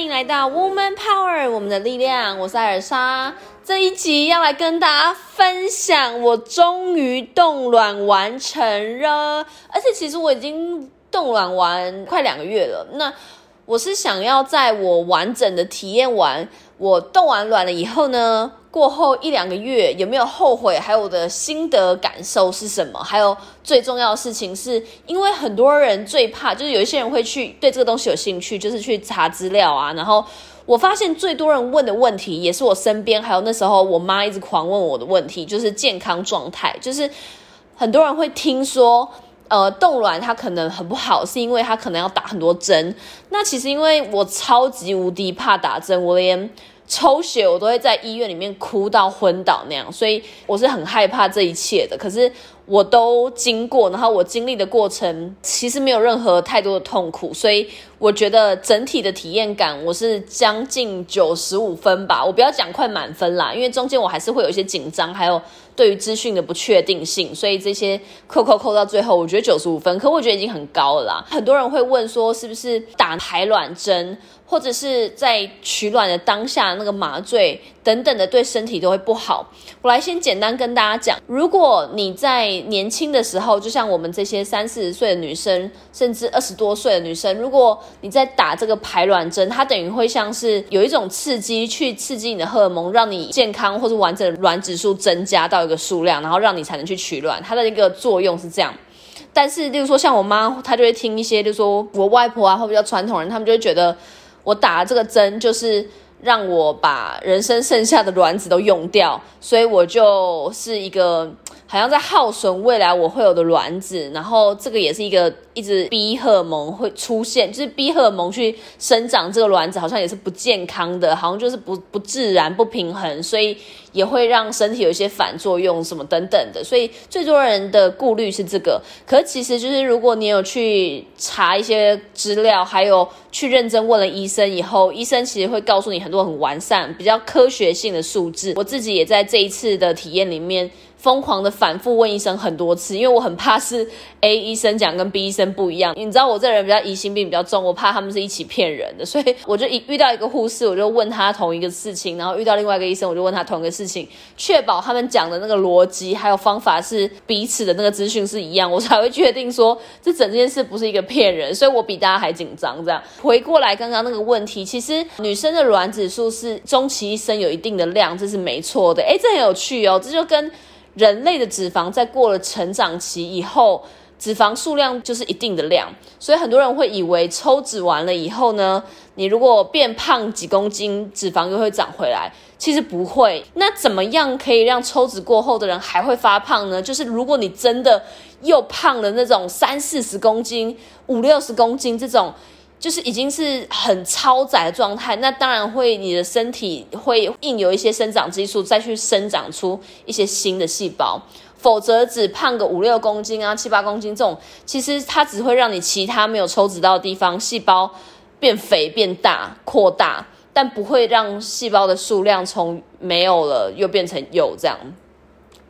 欢迎来到 Woman Power，我们的力量。我是艾尔莎，这一集要来跟大家分享，我终于冻卵完成了，而且其实我已经冻卵完快两个月了。那我是想要在我完整的体验完我冻完卵了以后呢？过后一两个月有没有后悔？还有我的心得感受是什么？还有最重要的事情是，因为很多人最怕就是有一些人会去对这个东西有兴趣，就是去查资料啊。然后我发现最多人问的问题，也是我身边还有那时候我妈一直狂问我的问题，就是健康状态。就是很多人会听说，呃，冻卵它可能很不好，是因为它可能要打很多针。那其实因为我超级无敌怕打针，我连。抽血我都会在医院里面哭到昏倒那样，所以我是很害怕这一切的。可是我都经过，然后我经历的过程其实没有任何太多的痛苦，所以我觉得整体的体验感我是将近九十五分吧。我不要讲快满分啦，因为中间我还是会有一些紧张，还有对于资讯的不确定性，所以这些扣扣扣到最后，我觉得九十五分，可我觉得已经很高了啦。很多人会问说，是不是打排卵针？或者是在取卵的当下，那个麻醉等等的，对身体都会不好。我来先简单跟大家讲，如果你在年轻的时候，就像我们这些三四十岁的女生，甚至二十多岁的女生，如果你在打这个排卵针，它等于会像是有一种刺激，去刺激你的荷尔蒙，让你健康或者完整的卵子数增加到一个数量，然后让你才能去取卵。它的一个作用是这样。但是，例如说像我妈，她就会听一些，就说我外婆啊，或比较传统人，他们就会觉得。我打这个针就是让我把人生剩下的卵子都用掉，所以我就是一个好像在耗损未来我会有的卵子，然后这个也是一个一直逼荷尔蒙会出现，就是逼荷尔蒙去生长这个卵子，好像也是不健康的，好像就是不不自然、不平衡，所以。也会让身体有一些反作用，什么等等的，所以最多人的顾虑是这个。可其实就是如果你有去查一些资料，还有去认真问了医生以后，医生其实会告诉你很多很完善、比较科学性的数字。我自己也在这一次的体验里面。疯狂的反复问医生很多次，因为我很怕是 A 医生讲跟 B 医生不一样。你知道我这人比较疑心病比较重，我怕他们是一起骗人的，所以我就一遇到一个护士，我就问他同一个事情，然后遇到另外一个医生，我就问他同一个事情，确保他们讲的那个逻辑还有方法是彼此的那个资讯是一样，我才会确定说这整件事不是一个骗人。所以我比大家还紧张。这样回过来刚刚那个问题，其实女生的卵子数是终其一生有一定的量，这是没错的。哎，这很有趣哦，这就跟。人类的脂肪在过了成长期以后，脂肪数量就是一定的量，所以很多人会以为抽脂完了以后呢，你如果变胖几公斤，脂肪又会长回来，其实不会。那怎么样可以让抽脂过后的人还会发胖呢？就是如果你真的又胖了那种三四十公斤、五六十公斤这种。就是已经是很超载的状态，那当然会你的身体会印有一些生长激素，再去生长出一些新的细胞。否则只胖个五六公斤啊、七八公斤这种，其实它只会让你其他没有抽脂到的地方细胞变肥、变大、扩大，但不会让细胞的数量从没有了又变成有这样。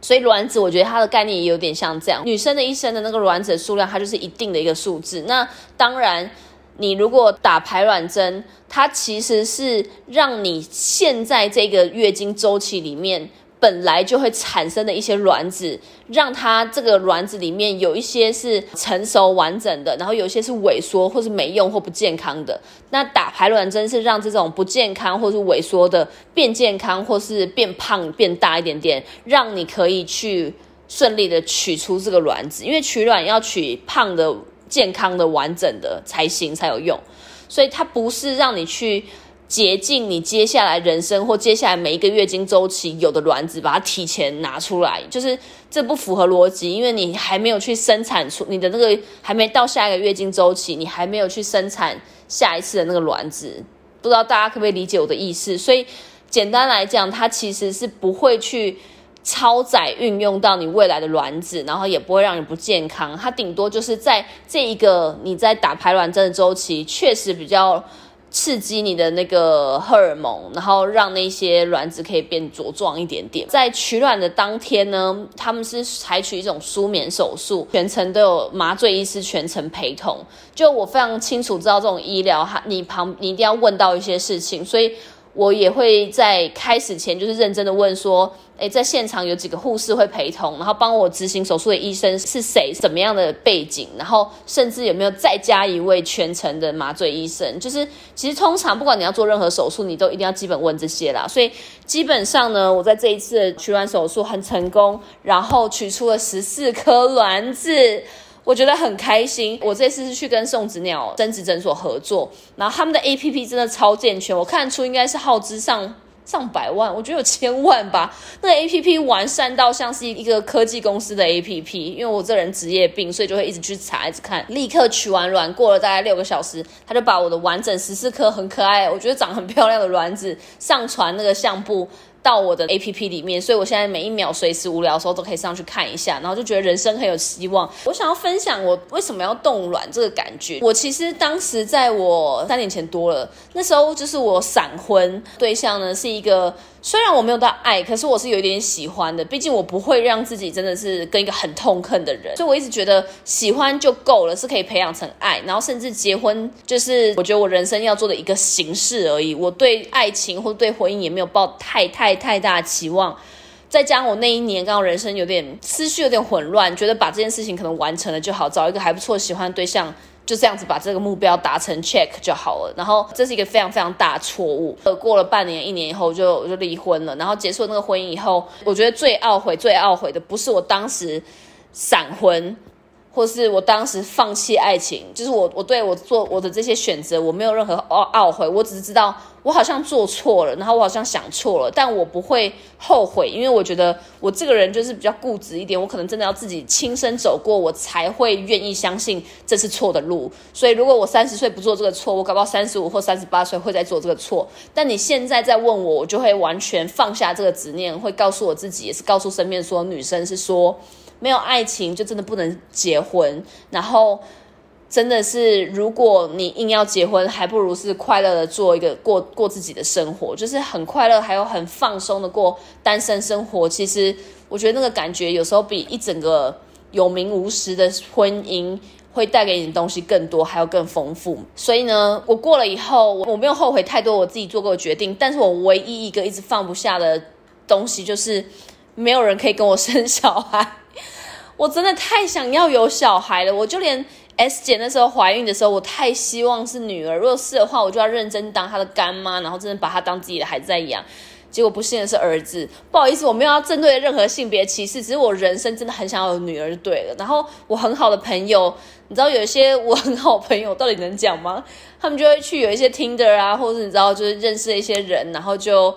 所以卵子，我觉得它的概念也有点像这样，女生的一生的那个卵子数量，它就是一定的一个数字。那当然。你如果打排卵针，它其实是让你现在这个月经周期里面本来就会产生的一些卵子，让它这个卵子里面有一些是成熟完整的，然后有一些是萎缩或是没用或不健康的。那打排卵针是让这种不健康或是萎缩的变健康，或是变胖变大一点点，让你可以去顺利的取出这个卵子，因为取卵要取胖的。健康的、完整的才行才有用，所以它不是让你去竭尽你接下来人生或接下来每一个月经周期有的卵子，把它提前拿出来，就是这不符合逻辑，因为你还没有去生产出你的那个还没到下一个月经周期，你还没有去生产下一次的那个卵子，不知道大家可不可以理解我的意思？所以简单来讲，它其实是不会去。超载运用到你未来的卵子，然后也不会让你不健康。它顶多就是在这一个你在打排卵针的周期，确实比较刺激你的那个荷尔蒙，然后让那些卵子可以变茁壮一点点。在取卵的当天呢，他们是采取一种舒眠手术，全程都有麻醉医师全程陪同。就我非常清楚知道这种医疗，你旁你一定要问到一些事情，所以。我也会在开始前就是认真的问说，诶，在现场有几个护士会陪同，然后帮我执行手术的医生是谁，什么样的背景，然后甚至有没有再加一位全程的麻醉医生。就是其实通常不管你要做任何手术，你都一定要基本问这些啦。所以基本上呢，我在这一次取卵手术很成功，然后取出了十四颗卵子。我觉得很开心。我这次是去跟送子鸟生殖诊所合作，然后他们的 A P P 真的超健全，我看出应该是耗资上上百万，我觉得有千万吧。那个 A P P 完善到像是一个科技公司的 A P P，因为我这人职业病，所以就会一直去查，一直看。立刻取完卵，过了大概六个小时，他就把我的完整十四颗很可爱，我觉得长很漂亮的卵子上传那个相簿。到我的 A P P 里面，所以我现在每一秒随时无聊的时候都可以上去看一下，然后就觉得人生很有希望。我想要分享我为什么要冻卵这个感觉。我其实当时在我三年前多了，那时候就是我闪婚对象呢是一个。虽然我没有到爱，可是我是有一点喜欢的。毕竟我不会让自己真的是跟一个很痛恨的人，所以我一直觉得喜欢就够了，是可以培养成爱。然后甚至结婚，就是我觉得我人生要做的一个形式而已。我对爱情或对婚姻也没有抱太太太大期望。再加上我那一年刚好人生有点思绪有点混乱，觉得把这件事情可能完成了就好，找一个还不错喜欢对象。就这样子把这个目标达成 check 就好了，然后这是一个非常非常大错误。呃，过了半年、一年以后就就离婚了，然后结束那个婚姻以后，我觉得最懊悔、最懊悔的不是我当时闪婚。或是我当时放弃爱情，就是我我对我做我的这些选择，我没有任何懊懊悔，我只是知道我好像做错了，然后我好像想错了，但我不会后悔，因为我觉得我这个人就是比较固执一点，我可能真的要自己亲身走过，我才会愿意相信这是错的路。所以如果我三十岁不做这个错，我搞不好三十五或三十八岁会再做这个错。但你现在在问我，我就会完全放下这个执念，会告诉我自己，也是告诉身边所有女生，是说。没有爱情就真的不能结婚，然后真的是如果你硬要结婚，还不如是快乐的做一个过过自己的生活，就是很快乐，还有很放松的过单身生活。其实我觉得那个感觉有时候比一整个有名无实的婚姻会带给你的东西更多，还要更丰富。所以呢，我过了以后，我没有后悔太多我自己做过的决定，但是我唯一一个一直放不下的东西就是没有人可以跟我生小孩。我真的太想要有小孩了，我就连 S 姐那时候怀孕的时候，我太希望是女儿。如果是的话，我就要认真当她的干妈，然后真的把她当自己的孩子在养。结果不幸的是儿子，不好意思，我没有要针对任何性别歧视，只是我人生真的很想要有女儿就对了。然后我很好的朋友，你知道有一些我很好朋友到底能讲吗？他们就会去有一些 Tinder 啊，或者你知道就是认识一些人，然后就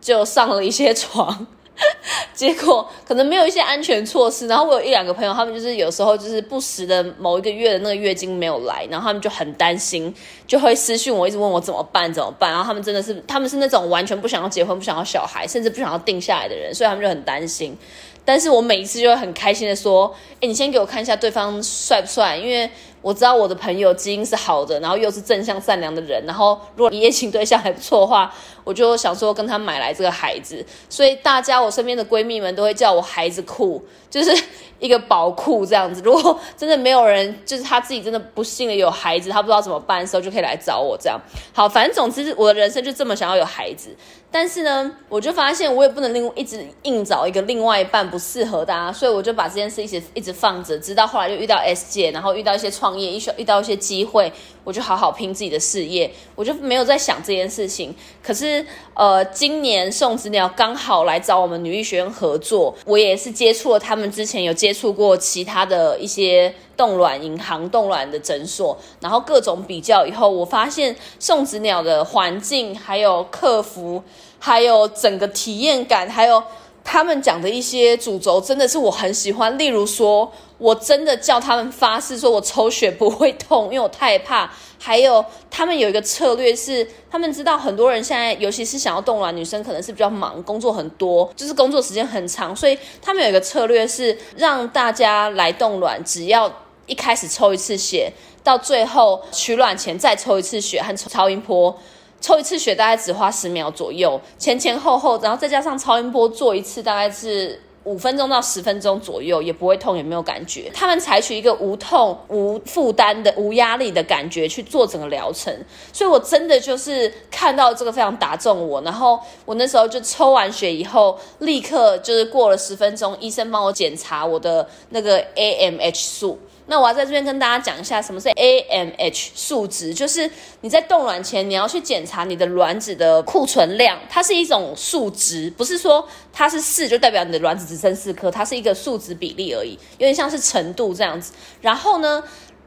就上了一些床。结果可能没有一些安全措施，然后我有一两个朋友，他们就是有时候就是不时的某一个月的那个月经没有来，然后他们就很担心，就会私讯我，一直问我怎么办怎么办。然后他们真的是他们是那种完全不想要结婚、不想要小孩，甚至不想要定下来的人，所以他们就很担心。但是我每一次就会很开心的说：“哎，你先给我看一下对方帅不帅，因为我知道我的朋友基因是好的，然后又是正向善良的人，然后如果一夜情对象还不错的话。”我就想说跟他买来这个孩子，所以大家我身边的闺蜜们都会叫我孩子库，就是一个宝库这样子。如果真的没有人，就是他自己真的不幸的有孩子，他不知道怎么办的时候，就可以来找我这样。好，反正总之我的人生就这么想要有孩子，但是呢，我就发现我也不能另一直硬找一个另外一半不适合的啊，所以我就把这件事一直一直放着，直到后来就遇到 S 姐，然后遇到一些创业，一遇到一些机会。我就好好拼自己的事业，我就没有在想这件事情。可是，呃，今年送子鸟刚好来找我们女医学院合作，我也是接触了他们之前有接触过其他的一些冻卵银行、冻卵的诊所，然后各种比较以后，我发现送子鸟的环境、还有客服、还有整个体验感，还有。他们讲的一些主轴真的是我很喜欢，例如说，我真的叫他们发誓说我抽血不会痛，因为我太怕。还有，他们有一个策略是，他们知道很多人现在，尤其是想要冻卵女生，可能是比较忙，工作很多，就是工作时间很长，所以他们有一个策略是让大家来冻卵，只要一开始抽一次血。到最后取卵前再抽一次血和超音波，抽一次血大概只花十秒左右，前前后后，然后再加上超音波做一次，大概是。五分钟到十分钟左右，也不会痛，也没有感觉。他们采取一个无痛、无负担的、无压力的感觉去做整个疗程，所以我真的就是看到这个非常打中我。然后我那时候就抽完血以后，立刻就是过了十分钟，医生帮我检查我的那个 AMH 数。那我要在这边跟大家讲一下，什么是 AMH 数值，就是你在冻卵前，你要去检查你的卵子的库存量，它是一种数值，不是说它是四就代表你的卵子只剩四颗，它是一个数值比例而已，有点像是程度这样子。然后呢，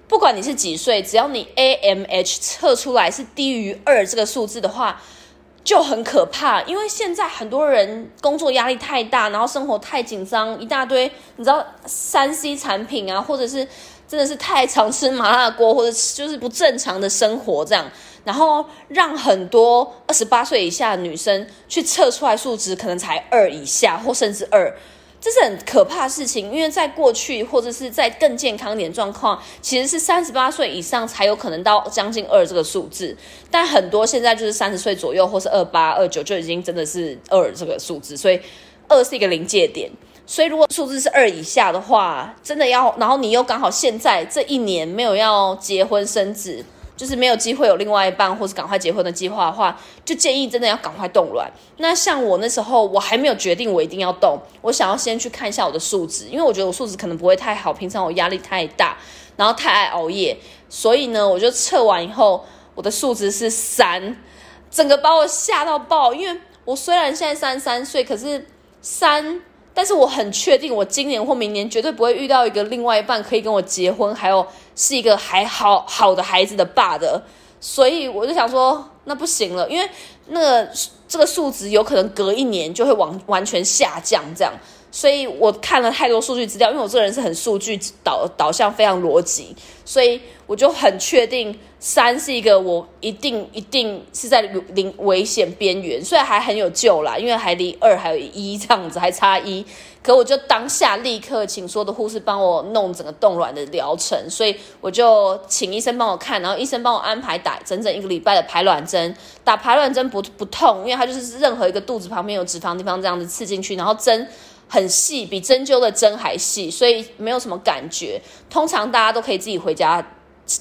不管你是几岁，只要你 AMH 测出来是低于二这个数字的话。就很可怕，因为现在很多人工作压力太大，然后生活太紧张，一大堆你知道三 C 产品啊，或者是真的是太常吃麻辣锅，或者就是不正常的生活这样，然后让很多二十八岁以下的女生去测出来数值可能才二以下，或甚至二。这是很可怕的事情，因为在过去或者是在更健康点状况，其实是三十八岁以上才有可能到将近二这个数字，但很多现在就是三十岁左右或是二八二九就已经真的是二这个数字，所以二是一个临界点。所以如果数字是二以下的话，真的要，然后你又刚好现在这一年没有要结婚生子。就是没有机会有另外一半，或是赶快结婚的计划的话，就建议真的要赶快冻卵。那像我那时候，我还没有决定我一定要冻，我想要先去看一下我的数值，因为我觉得我数值可能不会太好，平常我压力太大，然后太爱熬夜，所以呢，我就测完以后，我的数值是三，整个把我吓到爆。因为我虽然现在三十三岁，可是三。但是我很确定，我今年或明年绝对不会遇到一个另外一半可以跟我结婚，还有是一个还好好的孩子的爸的。所以我就想说，那不行了，因为那个这个数值有可能隔一年就会往完全下降，这样。所以我看了太多数据资料，因为我这个人是很数据导导向，非常逻辑，所以我就很确定。三是一个我一定一定是在零危险边缘，虽然还很有救啦，因为还离二还有一这样子，还差一。可我就当下立刻请所有的护士帮我弄整个冻卵的疗程，所以我就请医生帮我看，然后医生帮我安排打整整一个礼拜的排卵针。打排卵针不不痛，因为它就是任何一个肚子旁边有脂肪地方这样子刺进去，然后针很细，比针灸的针还细，所以没有什么感觉。通常大家都可以自己回家。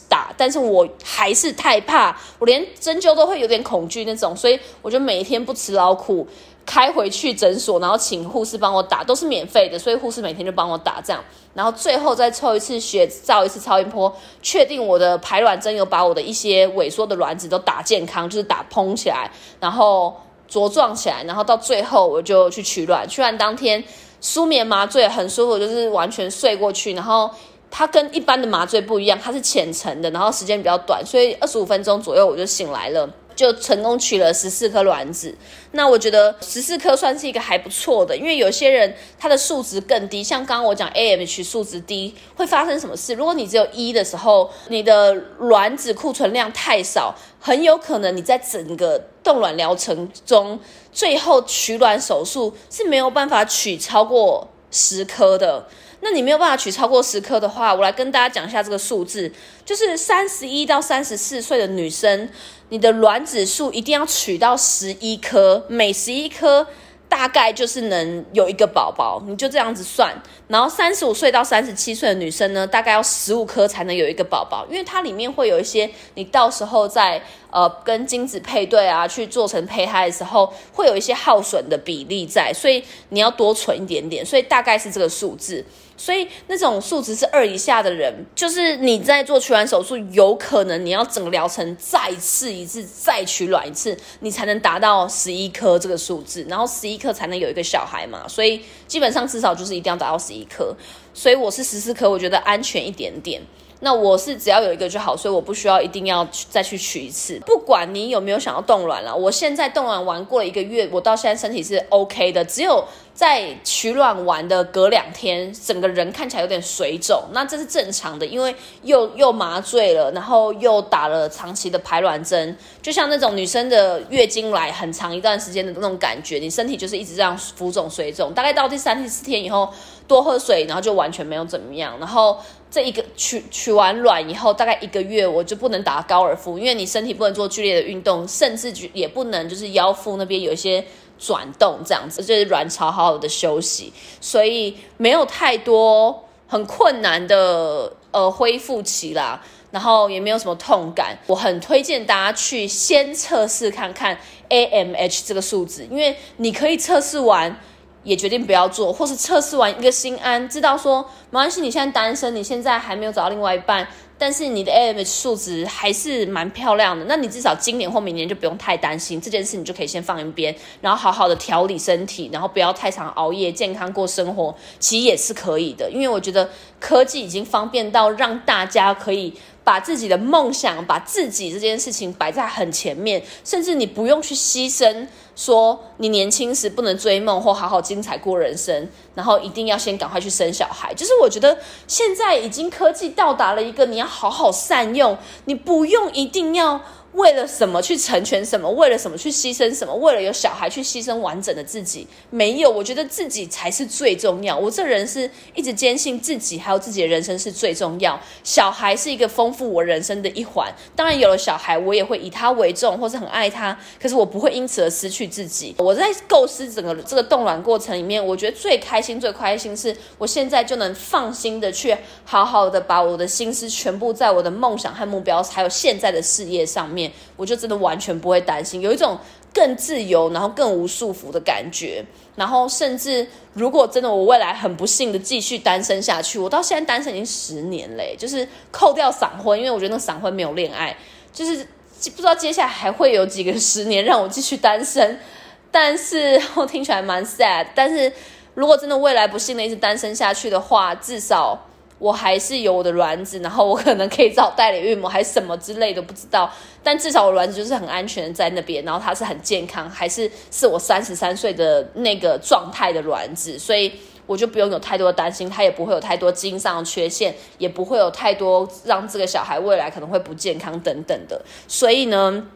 打，但是我还是太怕，我连针灸都会有点恐惧那种，所以我就每天不辞劳苦开回去诊所，然后请护士帮我打，都是免费的，所以护士每天就帮我打这样，然后最后再抽一次血，照一次超音波，确定我的排卵针有把我的一些萎缩的卵子都打健康，就是打蓬起来，然后茁壮起来，然后到最后我就去取卵，取卵当天舒眠麻醉很舒服，就是完全睡过去，然后。它跟一般的麻醉不一样，它是浅层的，然后时间比较短，所以二十五分钟左右我就醒来了，就成功取了十四颗卵子。那我觉得十四颗算是一个还不错的，因为有些人他的数值更低，像刚刚我讲 AMH 数值低会发生什么事？如果你只有一的时候，你的卵子库存量太少，很有可能你在整个冻卵疗程中，最后取卵手术是没有办法取超过十颗的。那你没有办法取超过十颗的话，我来跟大家讲一下这个数字，就是三十一到三十四岁的女生，你的卵子数一定要取到十一颗，每十一颗。大概就是能有一个宝宝，你就这样子算。然后三十五岁到三十七岁的女生呢，大概要十五颗才能有一个宝宝，因为它里面会有一些，你到时候在呃跟精子配对啊，去做成胚胎的时候，会有一些耗损的比例在，所以你要多存一点点，所以大概是这个数字。所以那种数值是二以下的人，就是你在做取卵手术，有可能你要整个疗程再试一次，再取卵一次，你才能达到十一颗这个数字，然后十一颗才能有一个小孩嘛。所以基本上至少就是一定要达到十一颗。所以我是十四颗，我觉得安全一点点。那我是只要有一个就好，所以我不需要一定要再去取一次。不管你有没有想要冻卵了，我现在冻卵完过了一个月，我到现在身体是 OK 的。只有在取卵完的隔两天，整个人看起来有点水肿，那这是正常的，因为又又麻醉了，然后又打了长期的排卵针，就像那种女生的月经来很长一段时间的那种感觉，你身体就是一直这样浮肿水肿，大概到第三、第四天以后。多喝水，然后就完全没有怎么样。然后这一个取取完卵以后，大概一个月我就不能打高尔夫，因为你身体不能做剧烈的运动，甚至也不能就是腰腹那边有一些转动这样子，就是卵巢好好的休息，所以没有太多很困难的呃恢复期啦，然后也没有什么痛感，我很推荐大家去先测试看看 AMH 这个数字，因为你可以测试完。也决定不要做，或是测试完一个心安，知道说没关系，你现在单身，你现在还没有找到另外一半，但是你的 AMH 数值还是蛮漂亮的，那你至少今年或明年就不用太担心这件事，你就可以先放一边，然后好好的调理身体，然后不要太常熬夜，健康过生活，其实也是可以的，因为我觉得科技已经方便到让大家可以。把自己的梦想，把自己这件事情摆在很前面，甚至你不用去牺牲，说你年轻时不能追梦或好好精彩过人生，然后一定要先赶快去生小孩。就是我觉得现在已经科技到达了一个你要好好善用，你不用一定要。为了什么去成全什么？为了什么去牺牲什么？为了有小孩去牺牲完整的自己？没有，我觉得自己才是最重要。我这人是一直坚信自己还有自己的人生是最重要。小孩是一个丰富我人生的一环。当然有了小孩，我也会以他为重，或是很爱他。可是我不会因此而失去自己。我在构思整个这个冻卵过程里面，我觉得最开心、最开心是我现在就能放心的去好好的把我的心思全部在我的梦想和目标，还有现在的事业上面。我就真的完全不会担心，有一种更自由，然后更无束缚的感觉。然后甚至如果真的我未来很不幸的继续单身下去，我到现在单身已经十年嘞，就是扣掉闪婚，因为我觉得那闪婚没有恋爱，就是不知道接下来还会有几个十年让我继续单身。但是我听起来蛮 sad。但是如果真的未来不幸的一直单身下去的话，至少。我还是有我的卵子，然后我可能可以找代理孕母，还是什么之类的，不知道。但至少我卵子就是很安全在那边，然后它是很健康，还是是我三十三岁的那个状态的卵子，所以我就不用有太多的担心，它也不会有太多基因上的缺陷，也不会有太多让这个小孩未来可能会不健康等等的。所以呢。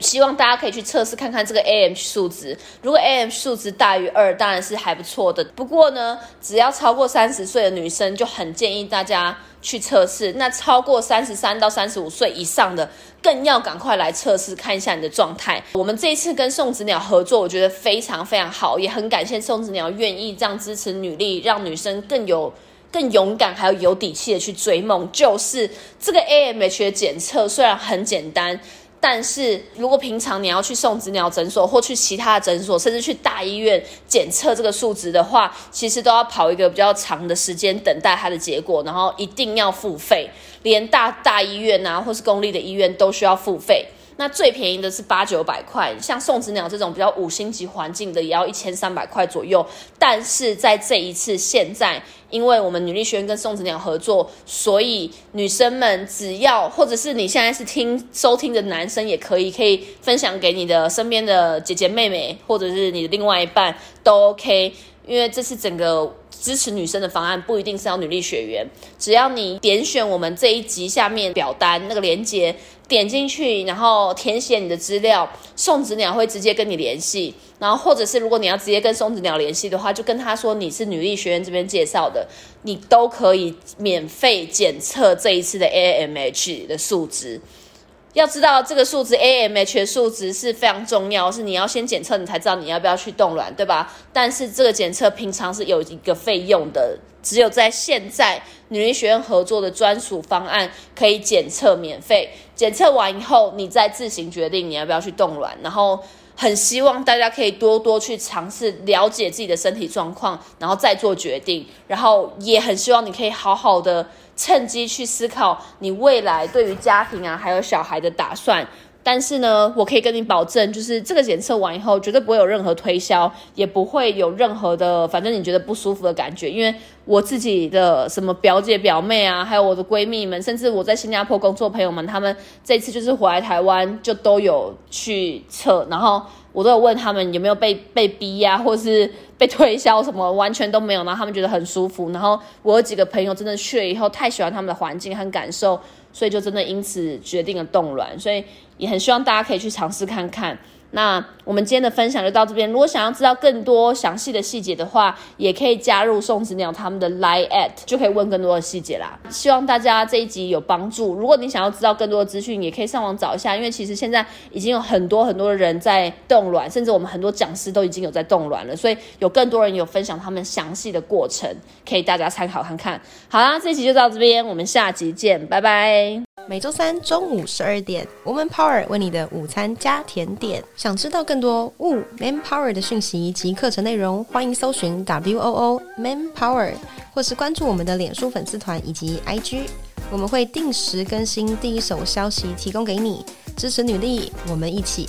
希望大家可以去测试看看这个 AMH 数值，如果 AMH 数值大于二，当然是还不错的。不过呢，只要超过三十岁的女生，就很建议大家去测试。那超过三十三到三十五岁以上的，更要赶快来测试看一下你的状态。我们这一次跟宋子鸟合作，我觉得非常非常好，也很感谢宋子鸟愿意这样支持女力，让女生更有更勇敢，还有有底气的去追梦。就是这个 AMH 的检测虽然很简单。但是如果平常你要去送子鸟诊所或去其他的诊所，甚至去大医院检测这个数值的话，其实都要跑一个比较长的时间等待它的结果，然后一定要付费，连大大医院啊或是公立的医院都需要付费。那最便宜的是八九百块，像送子鸟这种比较五星级环境的，也要一千三百块左右。但是在这一次，现在因为我们女力学院跟送子鸟合作，所以女生们只要，或者是你现在是听收听的男生也可以，可以分享给你的身边的姐姐妹妹，或者是你的另外一半都 OK。因为这是整个支持女生的方案，不一定是要女力学员，只要你点选我们这一集下面表单那个链接。点进去，然后填写你的资料，送子鸟会直接跟你联系。然后，或者是如果你要直接跟送子鸟联系的话，就跟他说你是女力学院这边介绍的，你都可以免费检测这一次的 AMH 的数值。要知道这个数值 AMH 的数值是非常重要，是你要先检测，你才知道你要不要去冻卵，对吧？但是这个检测平常是有一个费用的，只有在现在女力学院合作的专属方案可以检测免费。检测完以后，你再自行决定你要不要去冻卵。然后很希望大家可以多多去尝试了解自己的身体状况，然后再做决定。然后也很希望你可以好好的。趁机去思考你未来对于家庭啊，还有小孩的打算。但是呢，我可以跟你保证，就是这个检测完以后，绝对不会有任何推销，也不会有任何的，反正你觉得不舒服的感觉。因为我自己的什么表姐表妹啊，还有我的闺蜜们，甚至我在新加坡工作朋友们，他们这次就是回来台湾，就都有去测，然后。我都有问他们有没有被被逼呀，或是被推销什么，完全都没有。然后他们觉得很舒服。然后我有几个朋友真的去了以后，太喜欢他们的环境和感受，所以就真的因此决定了动卵。所以也很希望大家可以去尝试看看。那我们今天的分享就到这边。如果想要知道更多详细的细节的话，也可以加入宋子鸟他们的 Line at，就可以问更多的细节啦。希望大家这一集有帮助。如果你想要知道更多的资讯，也可以上网找一下，因为其实现在已经有很多很多的人在冻卵，甚至我们很多讲师都已经有在冻卵了，所以有更多人有分享他们详细的过程，可以大家参考看看。好啦，这一集就到这边，我们下集见，拜拜。每周三中午十二点，Woman Power 为你的午餐加甜点。想知道更多 Wo Man Power 的讯息及课程内容，欢迎搜寻 W O O Man Power，或是关注我们的脸书粉丝团以及 IG，我们会定时更新第一手消息，提供给你支持女力，我们一起